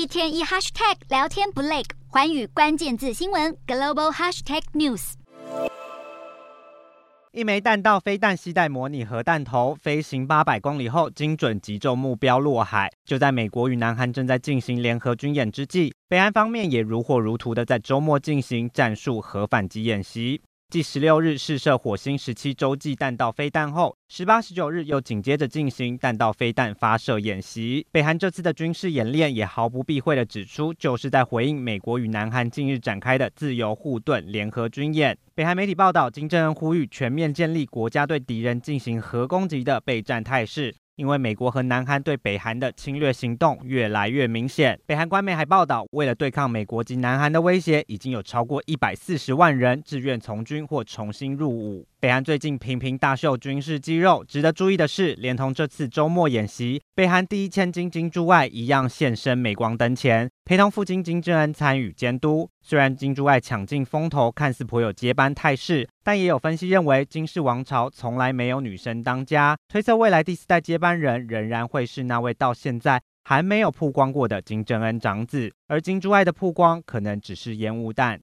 一天一 hashtag 聊天不累，环宇关键字新闻 global hashtag news。一枚弹道飞弹携带模拟核弹头，飞行八百公里后精准击中目标落海。就在美国与南韩正在进行联合军演之际，北韩方面也如火如荼的在周末进行战术核反击演习。继十六日试射火星十七洲际弹道飞弹后，十八、十九日又紧接着进行弹道飞弹发射演习。北韩这次的军事演练也毫不避讳地指出，就是在回应美国与南韩近日展开的自由护盾联合军演。北韩媒体报道，金正恩呼吁全面建立国家对敌人进行核攻击的备战态势。因为美国和南韩对北韩的侵略行动越来越明显，北韩官媒还报道，为了对抗美国及南韩的威胁，已经有超过一百四十万人自愿从军或重新入伍。北韩最近频频大秀军事肌肉，值得注意的是，连同这次周末演习，北韩第一千金金珠爱一样现身镁光灯前，陪同父亲金正恩参与监督。虽然金珠爱抢尽风头，看似颇有接班态势，但也有分析认为，金氏王朝从来没有女生当家，推测未来第四代接班人仍然会是那位到现在还没有曝光过的金正恩长子，而金珠爱的曝光可能只是烟雾弹。